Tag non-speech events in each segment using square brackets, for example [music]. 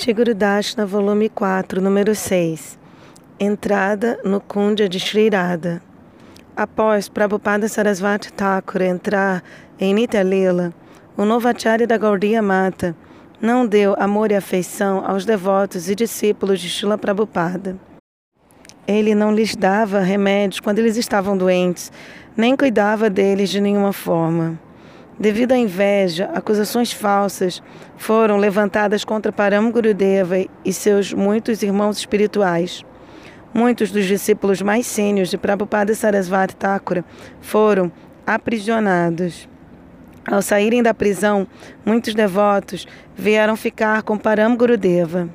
Shigurudashna, volume 4, número 6. Entrada no Kundya de Sri Radha. Após Prabhupada Sarasvati Thakur entrar em Nitya Lila, o novo acharya da Gaudiya Mata não deu amor e afeição aos devotos e discípulos de Srila Prabhupada. Ele não lhes dava remédios quando eles estavam doentes, nem cuidava deles de nenhuma forma. Devido à inveja, acusações falsas foram levantadas contra Param Gurudeva e seus muitos irmãos espirituais. Muitos dos discípulos mais sênios de Prabhupada Sarasvati Thakura foram aprisionados. Ao saírem da prisão, muitos devotos vieram ficar com Param Gurudeva.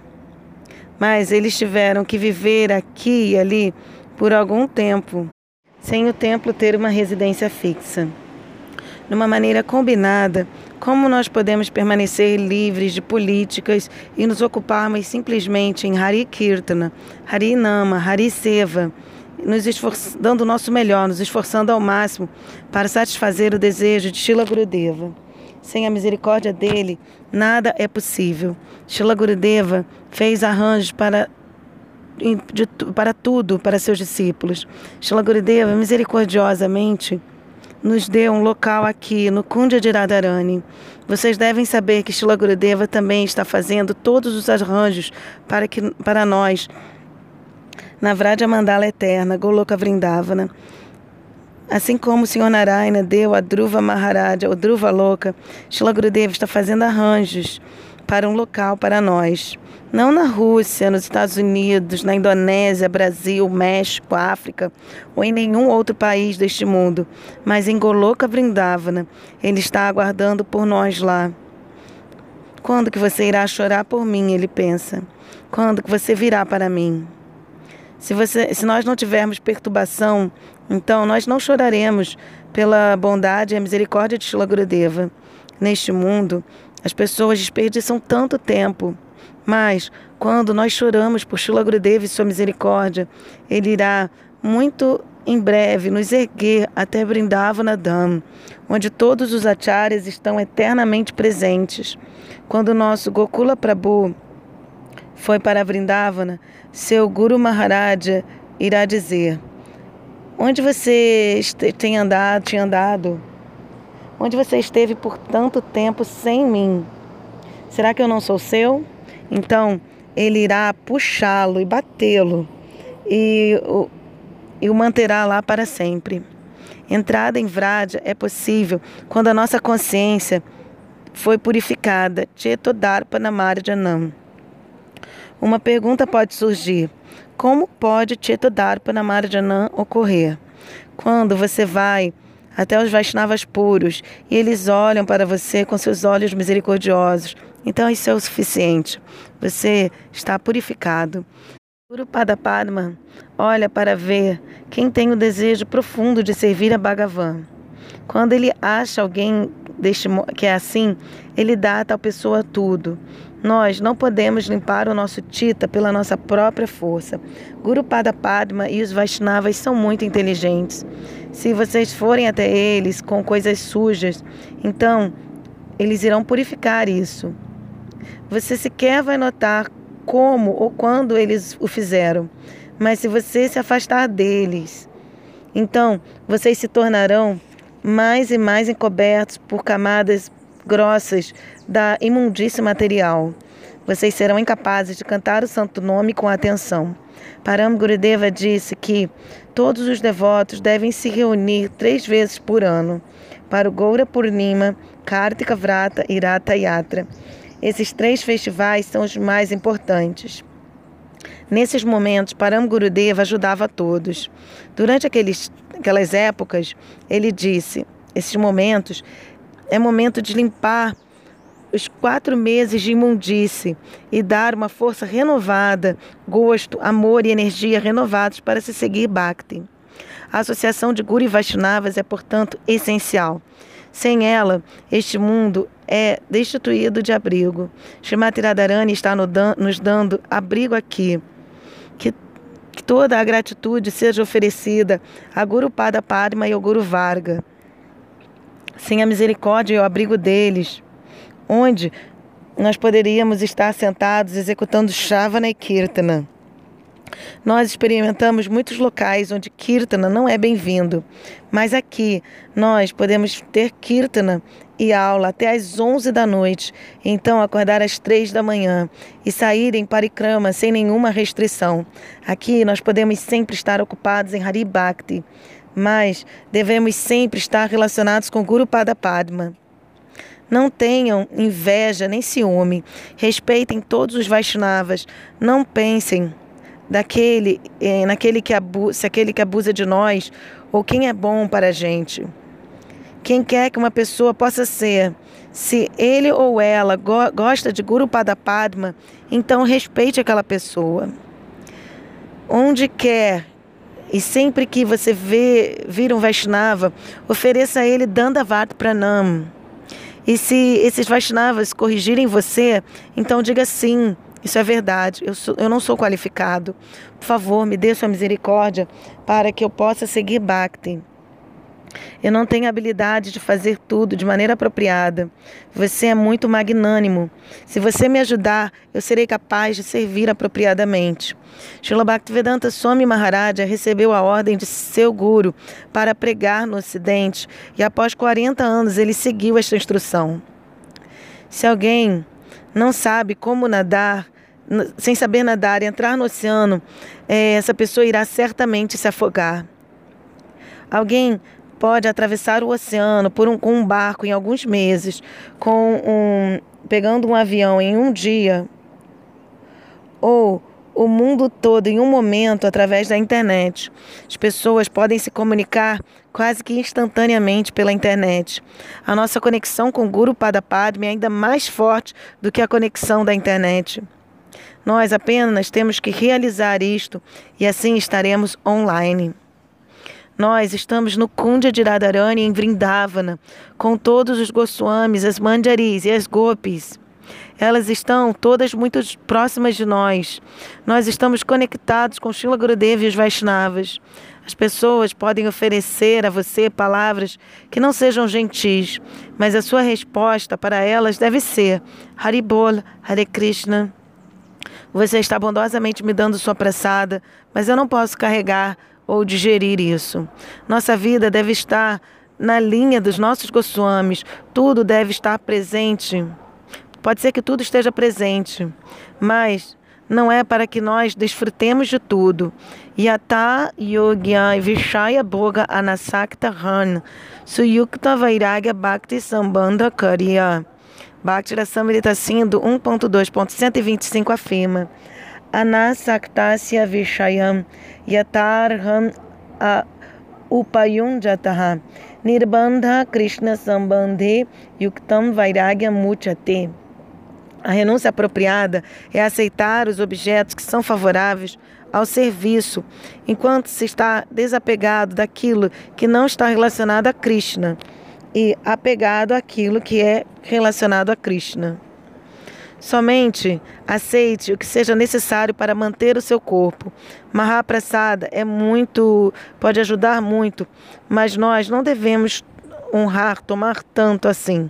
Mas eles tiveram que viver aqui e ali por algum tempo, sem o templo ter uma residência fixa numa maneira combinada, como nós podemos permanecer livres de políticas e nos ocuparmos simplesmente em Hari Kirtana, Hari Nama, Hari Seva, nos dando o nosso melhor, nos esforçando ao máximo para satisfazer o desejo de Shila Gurudeva. Sem a misericórdia dele, nada é possível. Shila Gurudeva fez arranjos para de, para tudo para seus discípulos. Shila Gurudeva misericordiosamente nos deu um local aqui no Kundya de Radharani. Vocês devem saber que Shila Gurudeva também está fazendo todos os arranjos para, que, para nós na Vraja Mandala Eterna, Goloka Vrindavana. Assim como o Senhor Narayana deu a Dhruva Maharaja, o Dhruva Loka, Shila Gurudeva está fazendo arranjos para um local para nós. Não na Rússia, nos Estados Unidos, na Indonésia, Brasil, México, África ou em nenhum outro país deste mundo, mas em Goloka Vrindavana. Ele está aguardando por nós lá. Quando que você irá chorar por mim? Ele pensa. Quando que você virá para mim? Se, você, se nós não tivermos perturbação, então nós não choraremos pela bondade e a misericórdia de Shila Gurudeva. Neste mundo, as pessoas desperdiçam tanto tempo mas, quando nós choramos por Shila Gurudeva e sua misericórdia, ele irá muito em breve nos erguer até Brindavana Dham, onde todos os acharyas estão eternamente presentes. Quando o nosso Gokula Prabhu foi para Vrindavana, seu Guru Maharaja irá dizer: Onde você tem andado, tinha andado? Onde você esteve por tanto tempo sem mim? Será que eu não sou seu? Então, ele irá puxá-lo e batê-lo e o, e o manterá lá para sempre. Entrada em Vraja é possível quando a nossa consciência foi purificada. Chetodarpanamarjanam. Uma pergunta pode surgir: como pode Chetodarpanamarjanam ocorrer? Quando você vai até os Vaishnavas puros e eles olham para você com seus olhos misericordiosos, então isso é o suficiente. Você está purificado. Guru Padma olha para ver quem tem o desejo profundo de servir a Bhagavan. Quando ele acha alguém deste, que é assim, ele dá a tal pessoa tudo. Nós não podemos limpar o nosso Tita pela nossa própria força. Guru Pada Padma e os Vaishnavas são muito inteligentes. Se vocês forem até eles com coisas sujas, então eles irão purificar isso. Você sequer vai notar como ou quando eles o fizeram, mas se você se afastar deles, então vocês se tornarão mais e mais encobertos por camadas grossas da imundícia material. Vocês serão incapazes de cantar o santo nome com atenção. Param Gurudeva disse que todos os devotos devem se reunir três vezes por ano para o Goura Purnima, Kartika Vrata e Rata Yatra esses três festivais são os mais importantes. Nesses momentos, Param Gurudeva ajudava a todos. Durante aqueles, aquelas épocas, ele disse: esses momentos é momento de limpar os quatro meses de imundície e dar uma força renovada, gosto, amor e energia renovados para se seguir Bhakti. A associação de Guru e Vaishnavas é, portanto, essencial. Sem ela, este mundo é destituído de abrigo. Shrimati Radharani está nos dando abrigo aqui. Que, que toda a gratitude seja oferecida a Guru Pada Padma e ao Guru Varga. Sem a misericórdia e o abrigo deles, onde nós poderíamos estar sentados executando Shavana e Kirtana. Nós experimentamos muitos locais onde Kirtana não é bem-vindo, mas aqui nós podemos ter Kirtana e aula até às 11 da noite, então acordar às 3 da manhã e sair em parikrama sem nenhuma restrição. Aqui nós podemos sempre estar ocupados em Hari Bhakti, mas devemos sempre estar relacionados com Guru Pada Padma. Não tenham inveja nem ciúme. Respeitem todos os Vaishnavas. Não pensem daquele, eh, naquele que abusa, aquele que abusa de nós ou quem é bom para a gente. Quem quer que uma pessoa possa ser, se ele ou ela go gosta de Guru Pada Padma, então respeite aquela pessoa. Onde quer e sempre que você vê vir um Vaishnava, ofereça a ele Dandavat Pranam. E se esses Vaishnavas corrigirem você, então diga sim, isso é verdade, eu, sou, eu não sou qualificado. Por favor, me dê sua misericórdia para que eu possa seguir Bhakti. Eu não tenho habilidade de fazer tudo de maneira apropriada. Você é muito magnânimo. Se você me ajudar, eu serei capaz de servir apropriadamente. Srila Bhaktivedanta Swami Maharaja recebeu a ordem de seu guru para pregar no Ocidente e após 40 anos ele seguiu esta instrução. Se alguém não sabe como nadar, sem saber nadar entrar no oceano, é, essa pessoa irá certamente se afogar. Alguém pode atravessar o oceano por um, com um barco em alguns meses, com um, pegando um avião em um dia, ou o mundo todo em um momento através da internet. As pessoas podem se comunicar quase que instantaneamente pela internet. A nossa conexão com o Guru Pada Padme é ainda mais forte do que a conexão da internet. Nós apenas temos que realizar isto e assim estaremos online. Nós estamos no Kundya de Radharani, em Vrindavana, com todos os Goswamis, as Manjaris e as Gopis. Elas estão todas muito próximas de nós. Nós estamos conectados com Shila Gurudev e os Vaishnavas. As pessoas podem oferecer a você palavras que não sejam gentis, mas a sua resposta para elas deve ser Haribol, Hare Krishna. Você está bondosamente me dando sua pressada, mas eu não posso carregar ou digerir isso. Nossa vida deve estar na linha dos nossos Goswamis, tudo deve estar presente. Pode ser que tudo esteja presente, mas não é para que nós desfrutemos de tudo. Yata Yogya Vishaya Boga Anasakta Han Suyukta Vairagya Bhakti Sambandha. Bhakti Rasamrita Sindhu 1.2.125 afirma. Anasaktasya Vishayam yatarham upayunjataha nirbandha krishna sambandhe yuktam vairagya muchate. A renúncia apropriada é aceitar os objetos que são favoráveis ao serviço, enquanto se está desapegado daquilo que não está relacionado a Krishna e apegado àquilo que é relacionado a Krishna. Somente aceite o que seja necessário para manter o seu corpo. Mahaprasada é muito, pode ajudar muito, mas nós não devemos honrar, tomar tanto assim.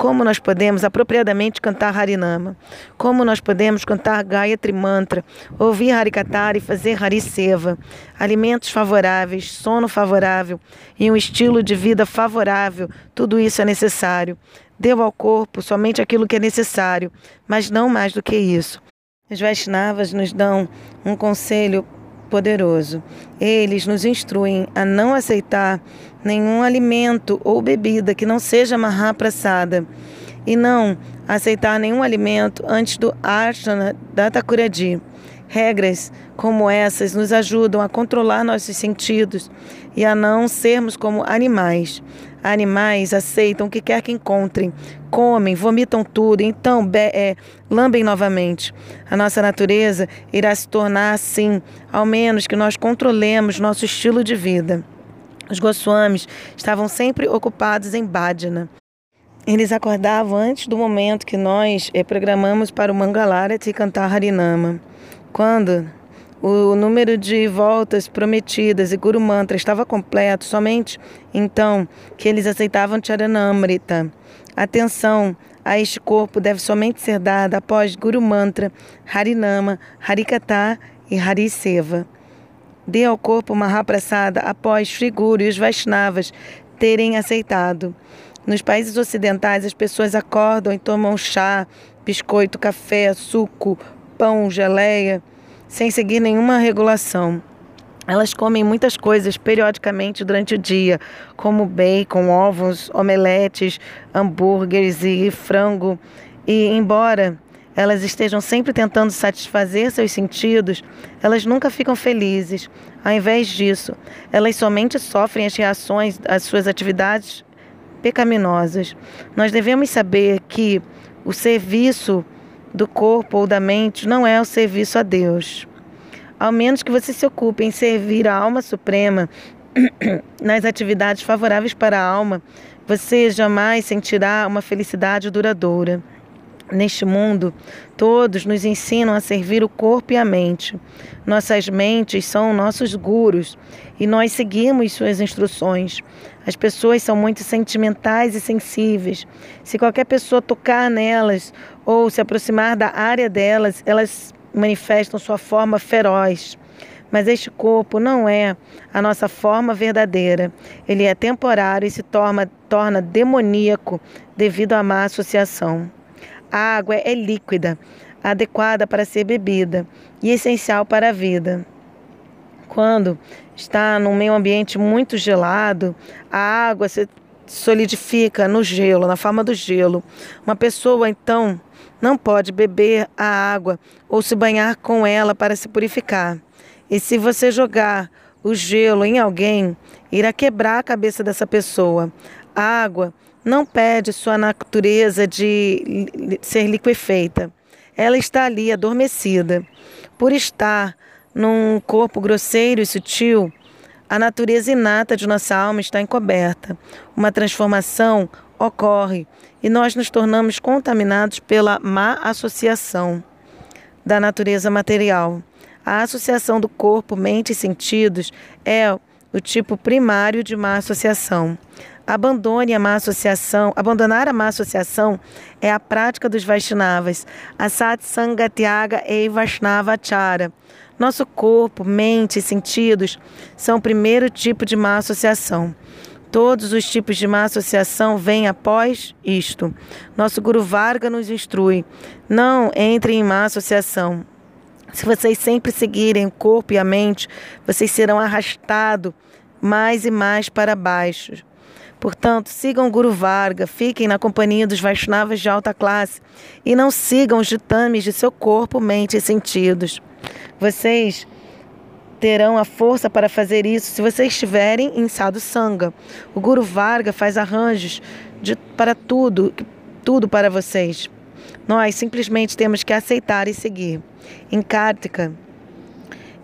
Como nós podemos apropriadamente cantar Harinama? Como nós podemos cantar Gayatri Mantra, ouvir Harikatara e fazer Hariseva? Alimentos favoráveis, sono favorável e um estilo de vida favorável, tudo isso é necessário. Deu ao corpo somente aquilo que é necessário, mas não mais do que isso. Os Vaishnavas nos dão um conselho poderoso. Eles nos instruem a não aceitar nenhum alimento ou bebida que não seja Mahaprasada e não aceitar nenhum alimento antes do Arshana da Takuradi. Regras como essas nos ajudam a controlar nossos sentidos e a não sermos como animais. Animais aceitam o que quer que encontrem, comem, vomitam tudo, então é, lambem novamente. A nossa natureza irá se tornar assim, ao menos que nós controlemos nosso estilo de vida. Os Goswamis estavam sempre ocupados em bhajana. Eles acordavam antes do momento que nós eh, programamos para o Mangalarati cantar Harinama. Quando o número de voltas prometidas e Guru Mantra estava completo, somente então que eles aceitavam Charanamrita. Atenção a este corpo deve somente ser dada após Guru Mantra, Harinama, Harikata e Hariseva. Dê ao corpo Mahaprasada após Sri Guru e os Vaishnavas terem aceitado. Nos países ocidentais, as pessoas acordam e tomam chá, biscoito, café, suco, pão, geleia, sem seguir nenhuma regulação. Elas comem muitas coisas periodicamente durante o dia, como bacon, ovos, omeletes, hambúrgueres e frango. E, embora elas estejam sempre tentando satisfazer seus sentidos, elas nunca ficam felizes. Ao invés disso, elas somente sofrem as reações às suas atividades pecaminosas. Nós devemos saber que o serviço do corpo ou da mente não é o serviço a Deus. Ao menos que você se ocupe em servir a alma suprema [clears throat] nas atividades favoráveis para a alma, você jamais sentirá uma felicidade duradoura. Neste mundo, todos nos ensinam a servir o corpo e a mente. Nossas mentes são nossos gurus e nós seguimos suas instruções. As pessoas são muito sentimentais e sensíveis. Se qualquer pessoa tocar nelas ou se aproximar da área delas, elas manifestam sua forma feroz. Mas este corpo não é a nossa forma verdadeira. Ele é temporário e se torna, torna demoníaco devido à má associação. A água é líquida, adequada para ser bebida e essencial para a vida. Quando está num meio ambiente muito gelado, a água se solidifica no gelo, na forma do gelo. Uma pessoa então não pode beber a água ou se banhar com ela para se purificar. E se você jogar o gelo em alguém, irá quebrar a cabeça dessa pessoa. A água não perde sua natureza de ser liquefeita. Ela está ali adormecida. Por estar num corpo grosseiro e sutil, a natureza inata de nossa alma está encoberta. Uma transformação ocorre e nós nos tornamos contaminados pela má associação da natureza material. A associação do corpo, mente e sentidos é o tipo primário de má associação. Abandone a má associação. Abandonar a má associação é a prática dos Vaishnavas, a Satsanga Tyaga e Vaishnava Chara. Nosso corpo, mente e sentidos são o primeiro tipo de má associação. Todos os tipos de má associação vêm após isto. Nosso Guru Varga nos instrui: não entrem em má associação. Se vocês sempre seguirem o corpo e a mente, vocês serão arrastados mais e mais para baixo. Portanto, sigam o Guru Varga, fiquem na companhia dos Vaishnavas de alta classe e não sigam os ditames de seu corpo, mente e sentidos. Vocês terão a força para fazer isso se vocês estiverem em Sadhu Sangha. O Guru Varga faz arranjos de, para tudo, tudo para vocês. Nós simplesmente temos que aceitar e seguir. Em Kartika,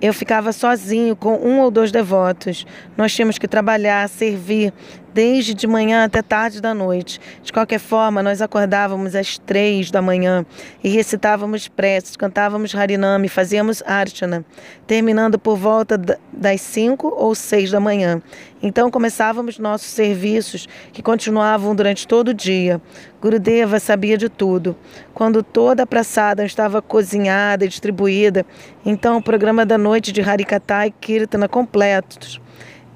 eu ficava sozinho com um ou dois devotos. Nós tínhamos que trabalhar, servir, desde de manhã até tarde da noite. De qualquer forma, nós acordávamos às três da manhã e recitávamos preces, cantávamos Harinami, fazíamos Archana, terminando por volta das cinco ou seis da manhã. Então começávamos nossos serviços, que continuavam durante todo o dia. Gurudeva sabia de tudo. Quando toda a praçada estava cozinhada e distribuída, então o programa da noite de Harikata e Kirtana completos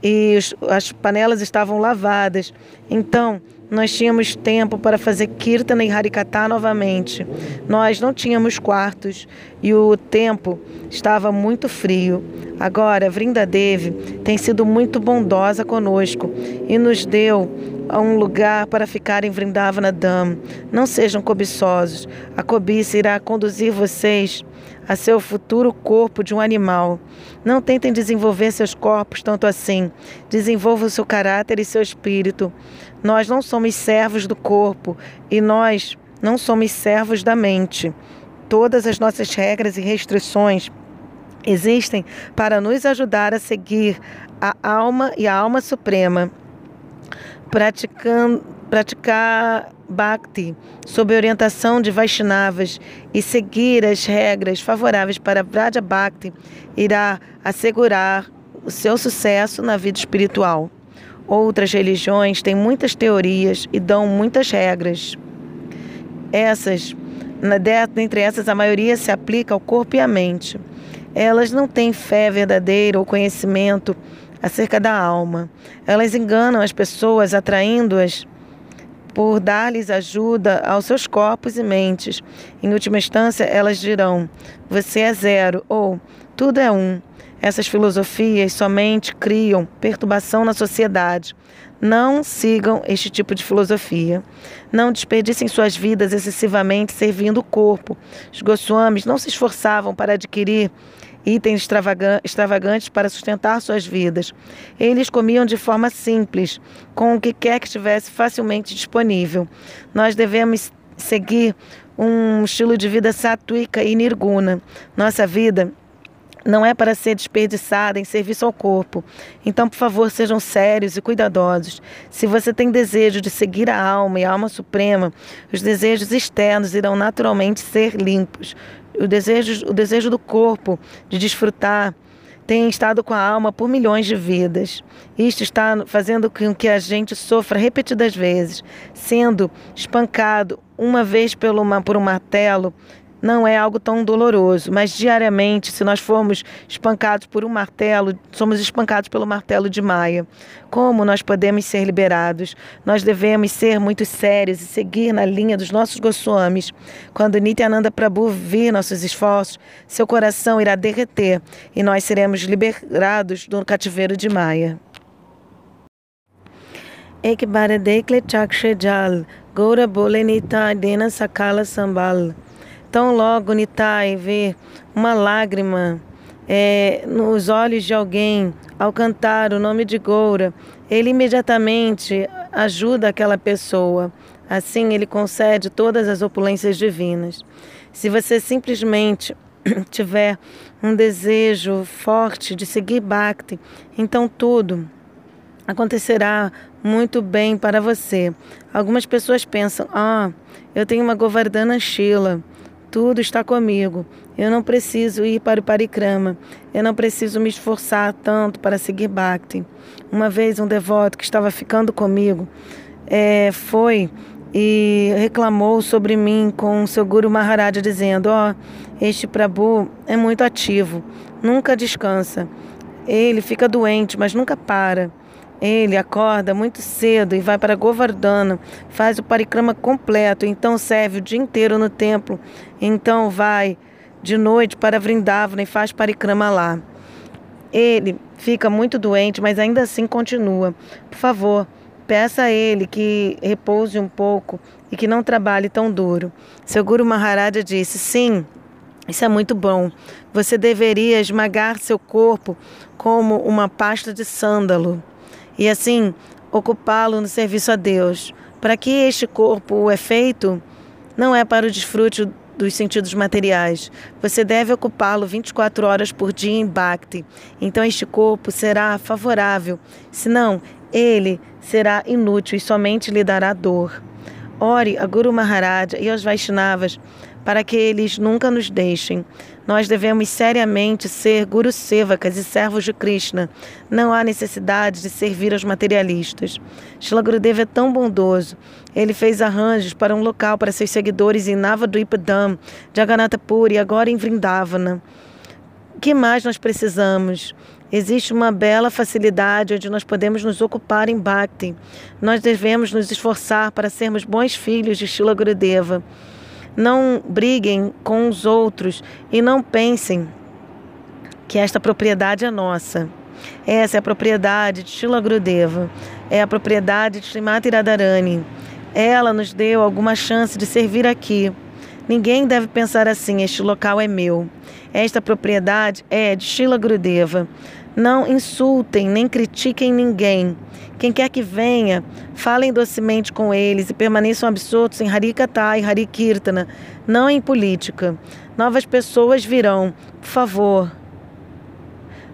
e as panelas estavam lavadas. Então, nós tínhamos tempo para fazer Kirtana e Harikata novamente. Nós não tínhamos quartos e o tempo estava muito frio. Agora, Vrinda Devi tem sido muito bondosa conosco e nos deu um lugar para ficar em Vrindavana Dham. Não sejam cobiçosos. A cobiça irá conduzir vocês a seu futuro corpo de um animal. Não tentem desenvolver seus corpos tanto assim. Desenvolva o seu caráter e seu espírito. Nós não somos servos do corpo e nós não somos servos da mente. Todas as nossas regras e restrições existem para nos ajudar a seguir a alma e a alma suprema, praticando, praticar Bhakti sob orientação de Vaishnavas e seguir as regras favoráveis para Vraja Bhakti irá assegurar o seu sucesso na vida espiritual. Outras religiões têm muitas teorias e dão muitas regras Essas, dentre essas, a maioria se aplica ao corpo e à mente. Elas não têm fé verdadeira ou conhecimento acerca da alma. Elas enganam as pessoas, atraindo-as por dar-lhes ajuda aos seus corpos e mentes. Em última instância, elas dirão: você é zero ou tudo é um. Essas filosofias somente criam perturbação na sociedade. Não sigam este tipo de filosofia. Não desperdicem suas vidas excessivamente servindo o corpo. Os Goswamis não se esforçavam para adquirir itens extravagantes para sustentar suas vidas. Eles comiam de forma simples, com o que quer que estivesse facilmente disponível. Nós devemos seguir um estilo de vida satúica e nirguna. Nossa vida não é para ser desperdiçada em serviço ao corpo. Então, por favor, sejam sérios e cuidadosos. Se você tem desejo de seguir a alma e a alma suprema, os desejos externos irão naturalmente ser limpos o desejo, o desejo do corpo de desfrutar tem estado com a alma por milhões de vidas. Isto está fazendo com que a gente sofra repetidas vezes, sendo espancado uma vez pelo, por um martelo, não é algo tão doloroso, mas diariamente, se nós formos espancados por um martelo, somos espancados pelo martelo de Maia. Como nós podemos ser liberados? Nós devemos ser muito sérios e seguir na linha dos nossos Goswamis. Quando Nityananda Prabhu vir nossos esforços, seu coração irá derreter e nós seremos liberados do cativeiro de Maia. Ek baradekle chakshe jal, Goura bolenita dena sakala sambal. Tão logo Nitai vê uma lágrima é, nos olhos de alguém ao cantar o nome de Goura, ele imediatamente ajuda aquela pessoa. Assim, ele concede todas as opulências divinas. Se você simplesmente [clears throat] tiver um desejo forte de seguir Bhakti, então tudo acontecerá muito bem para você. Algumas pessoas pensam: ah, eu tenho uma Govardhana Shila tudo está comigo. Eu não preciso ir para o parikrama. Eu não preciso me esforçar tanto para seguir Bhakti. Uma vez um devoto que estava ficando comigo é, foi e reclamou sobre mim com o seu Guru Maharaj, dizendo: Ó, oh, este Prabhu é muito ativo, nunca descansa. Ele fica doente, mas nunca para. Ele acorda muito cedo e vai para Govardhana, faz o parikrama completo, então serve o dia inteiro no templo, então vai de noite para Vrindavana e faz parikrama lá. Ele fica muito doente, mas ainda assim continua. Por favor, peça a ele que repouse um pouco e que não trabalhe tão duro. Seu Guru Maharaja disse: Sim, isso é muito bom. Você deveria esmagar seu corpo como uma pasta de sândalo e assim ocupá-lo no serviço a Deus. Para que este corpo é feito, não é para o desfrute dos sentidos materiais. Você deve ocupá-lo 24 horas por dia em Bhakti. Então este corpo será favorável, senão ele será inútil e somente lhe dará dor. Ore a Guru Maharaj e aos Vaishnavas para que eles nunca nos deixem. Nós devemos seriamente ser Guru Sevacas e servos de Krishna. Não há necessidade de servir aos materialistas. Shila Gurudev é tão bondoso. Ele fez arranjos para um local para seus seguidores em Jagannatha Puri e agora em Vrindavana. O que mais nós precisamos? Existe uma bela facilidade onde nós podemos nos ocupar em Bhakti. Nós devemos nos esforçar para sermos bons filhos de Shila Gurudeva. Não briguem com os outros e não pensem que esta propriedade é nossa. Essa é a propriedade de Shila Grudeva, é a propriedade de Srimati Radharani. Ela nos deu alguma chance de servir aqui. Ninguém deve pensar assim: este local é meu. Esta propriedade é de Shila Grudeva. Não insultem nem critiquem ninguém. Quem quer que venha, falem docemente com eles e permaneçam absortos em Harikata e Harikirtana, não em política. Novas pessoas virão, por favor.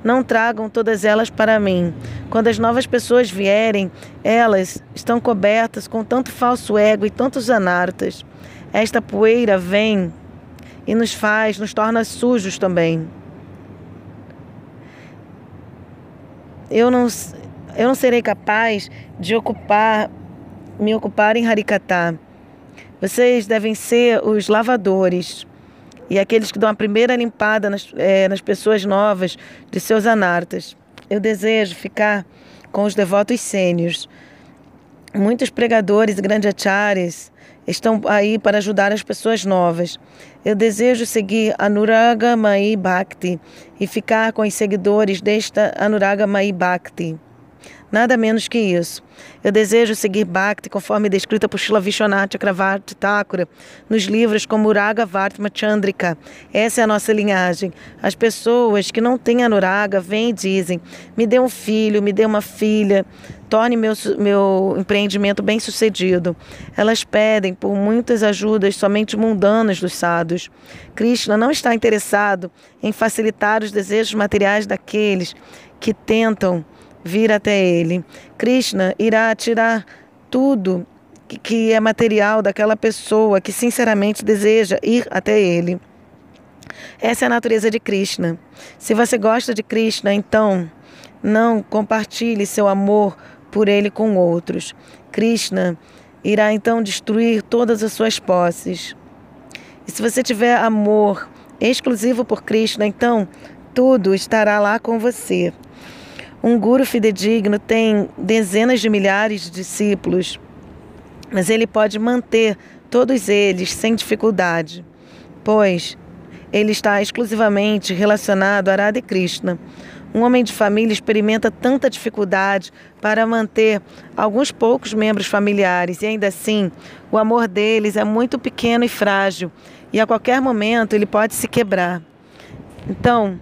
Não tragam todas elas para mim. Quando as novas pessoas vierem, elas estão cobertas com tanto falso ego e tantos anartas. Esta poeira vem e nos faz, nos torna sujos também. Eu não, eu não serei capaz de ocupar, me ocupar em Harikata. Vocês devem ser os lavadores e aqueles que dão a primeira limpada nas, é, nas pessoas novas de seus anartas. Eu desejo ficar com os devotos sênios. Muitos pregadores e grandes acharyas estão aí para ajudar as pessoas novas. Eu desejo seguir Anuraga Mai Bhakti e ficar com os seguidores desta Anuraga Mai Bhakti. Nada menos que isso. Eu desejo seguir Bhakti conforme descrita por Shila Vishwanath Chakravarti Thakura nos livros como Uraga Vartma Chandrika. Essa é a nossa linhagem. As pessoas que não têm Anuraga vêm e dizem: me dê um filho, me dê uma filha, torne meu, meu empreendimento bem sucedido. Elas pedem por muitas ajudas somente mundanas dos sábios. Krishna não está interessado em facilitar os desejos materiais daqueles que tentam vir até ele. Krishna irá tirar tudo que é material daquela pessoa que sinceramente deseja ir até ele. Essa é a natureza de Krishna. Se você gosta de Krishna, então não compartilhe seu amor por ele com outros. Krishna irá então destruir todas as suas posses. E se você tiver amor exclusivo por Krishna, então tudo estará lá com você. Um guru fidedigno tem dezenas de milhares de discípulos, mas ele pode manter todos eles sem dificuldade, pois ele está exclusivamente relacionado a Radha Krishna. Um homem de família experimenta tanta dificuldade para manter alguns poucos membros familiares e ainda assim o amor deles é muito pequeno e frágil e a qualquer momento ele pode se quebrar. Então,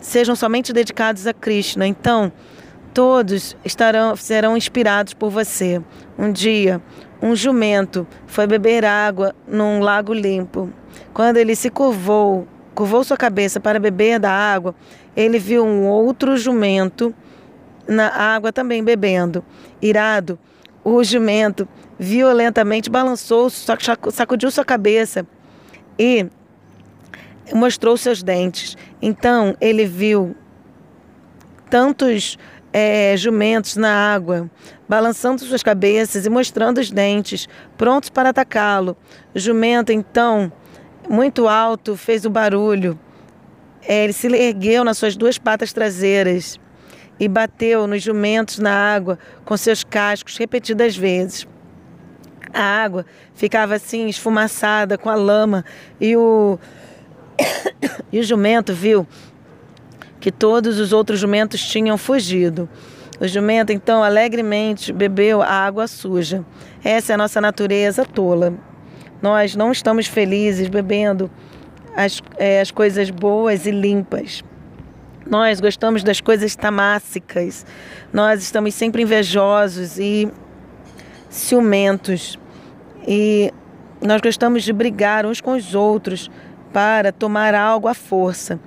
sejam somente dedicados a Krishna. Então, todos estarão serão inspirados por você. Um dia, um jumento foi beber água num lago limpo. Quando ele se curvou, curvou sua cabeça para beber da água, ele viu um outro jumento na água também bebendo. Irado, o jumento violentamente balançou, sacudiu sua cabeça e mostrou seus dentes. Então ele viu tantos é, jumentos na água, balançando suas cabeças e mostrando os dentes, prontos para atacá-lo. O jumento, então, muito alto, fez o barulho. É, ele se ergueu nas suas duas patas traseiras e bateu nos jumentos na água com seus cascos repetidas vezes. A água ficava assim esfumaçada com a lama e o [coughs] e o jumento viu que todos os outros jumentos tinham fugido. O jumento então alegremente bebeu a água suja. Essa é a nossa natureza tola. Nós não estamos felizes bebendo as, é, as coisas boas e limpas. Nós gostamos das coisas tamássicas. Nós estamos sempre invejosos e ciumentos. E nós gostamos de brigar uns com os outros para tomar algo à força.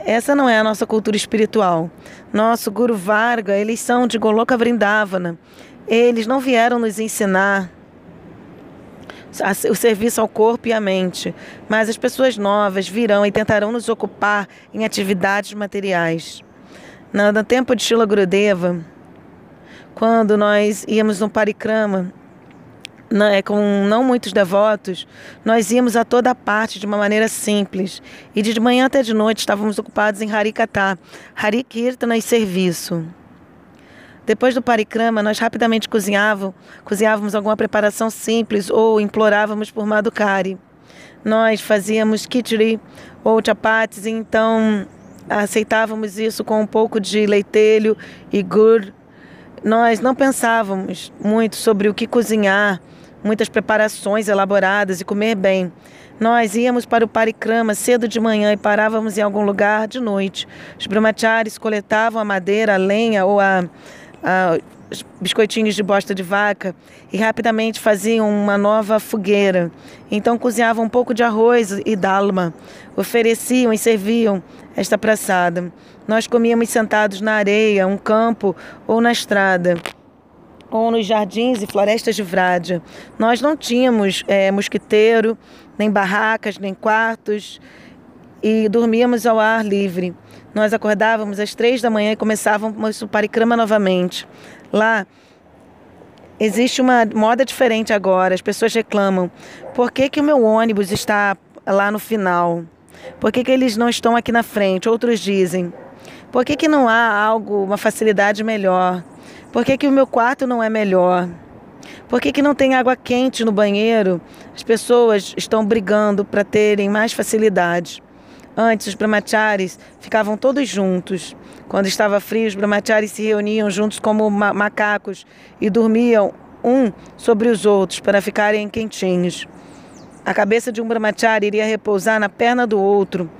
Essa não é a nossa cultura espiritual. Nosso Guru Varga, eles são de Goloka Vrindavana. Eles não vieram nos ensinar o serviço ao corpo e à mente, mas as pessoas novas virão e tentarão nos ocupar em atividades materiais. No tempo de Shila Gurudeva, quando nós íamos no parikrama, né, com não muitos devotos, nós íamos a toda parte de uma maneira simples. E de manhã até de noite estávamos ocupados em Harikatha, Harikirtana e serviço. Depois do parikrama, nós rapidamente cozinhávamos, cozinhávamos alguma preparação simples ou implorávamos por Madhukari. Nós fazíamos kitri ou chapatis, e então aceitávamos isso com um pouco de leitelho e gur. Nós não pensávamos muito sobre o que cozinhar muitas preparações elaboradas e comer bem. Nós íamos para o parikrama cedo de manhã e parávamos em algum lugar de noite. Os brahmacharis coletavam a madeira, a lenha ou a, a os biscoitinhos de bosta de vaca e rapidamente faziam uma nova fogueira. Então cozinhavam um pouco de arroz e dalma, ofereciam e serviam esta praçada. Nós comíamos sentados na areia, um campo ou na estrada ou nos jardins e florestas de Vrádia. Nós não tínhamos é, mosquiteiro, nem barracas, nem quartos e dormíamos ao ar livre. Nós acordávamos às três da manhã e começávamos o parikrama novamente. Lá Existe uma moda diferente agora, as pessoas reclamam. Por que, que o meu ônibus está lá no final? Por que, que eles não estão aqui na frente? Outros dizem. Por que, que não há algo, uma facilidade melhor? Por que, que o meu quarto não é melhor? Por que, que não tem água quente no banheiro? As pessoas estão brigando para terem mais facilidade. Antes, os brahmacharis ficavam todos juntos. Quando estava frio, os brahmacharis se reuniam juntos como ma macacos e dormiam um sobre os outros para ficarem quentinhos. A cabeça de um brahmachari iria repousar na perna do outro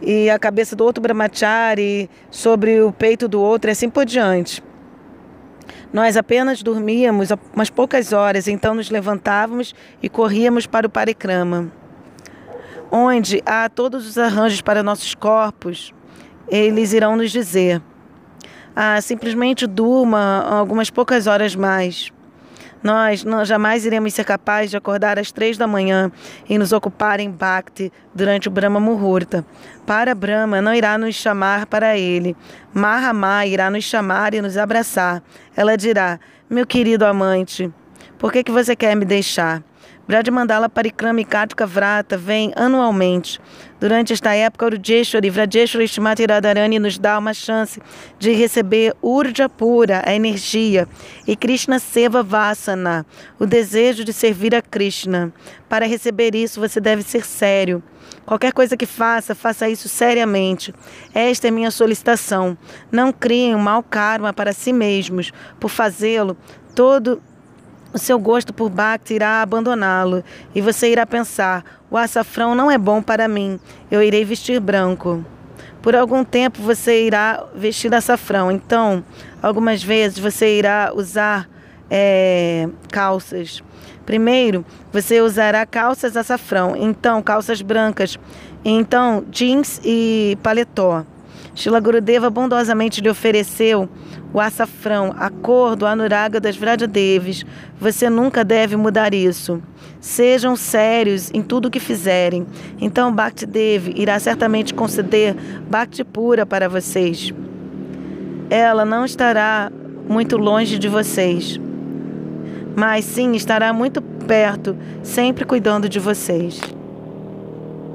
e a cabeça do outro brahmachari sobre o peito do outro e assim por diante. Nós apenas dormíamos umas poucas horas, então nos levantávamos e corríamos para o parikrama onde há todos os arranjos para nossos corpos, eles irão nos dizer: ah, simplesmente durma algumas poucas horas mais. Nós não, jamais iremos ser capazes de acordar às três da manhã e nos ocupar em Bhakti durante o Brahma Muhurta. Para Brahma não irá nos chamar para ele. Mahamá irá nos chamar e nos abraçar. Ela dirá: Meu querido amante, por que, que você quer me deixar? Brajamandala Parikrama e Kartika Vrata vem anualmente. Durante esta época, Urjeshwari, Vrajeshwari Shimati Radharani nos dá uma chance de receber Urja pura, a energia, e Krishna Seva Vasana, o desejo de servir a Krishna. Para receber isso, você deve ser sério. Qualquer coisa que faça, faça isso seriamente. Esta é minha solicitação. Não criem um mau karma para si mesmos. Por fazê-lo, todo o seu gosto por Bhakti irá abandoná-lo e você irá pensar: o açafrão não é bom para mim, eu irei vestir branco. Por algum tempo você irá vestir açafrão, então, algumas vezes você irá usar é, calças. Primeiro, você usará calças açafrão, então calças brancas, então jeans e paletó. Shila Gurudeva bondosamente lhe ofereceu o açafrão, a cor do anuraga das Vrajadevis. Você nunca deve mudar isso. Sejam sérios em tudo o que fizerem. Então Bhakti Devi irá certamente conceder Bhakti pura para vocês. Ela não estará muito longe de vocês, mas sim estará muito perto, sempre cuidando de vocês.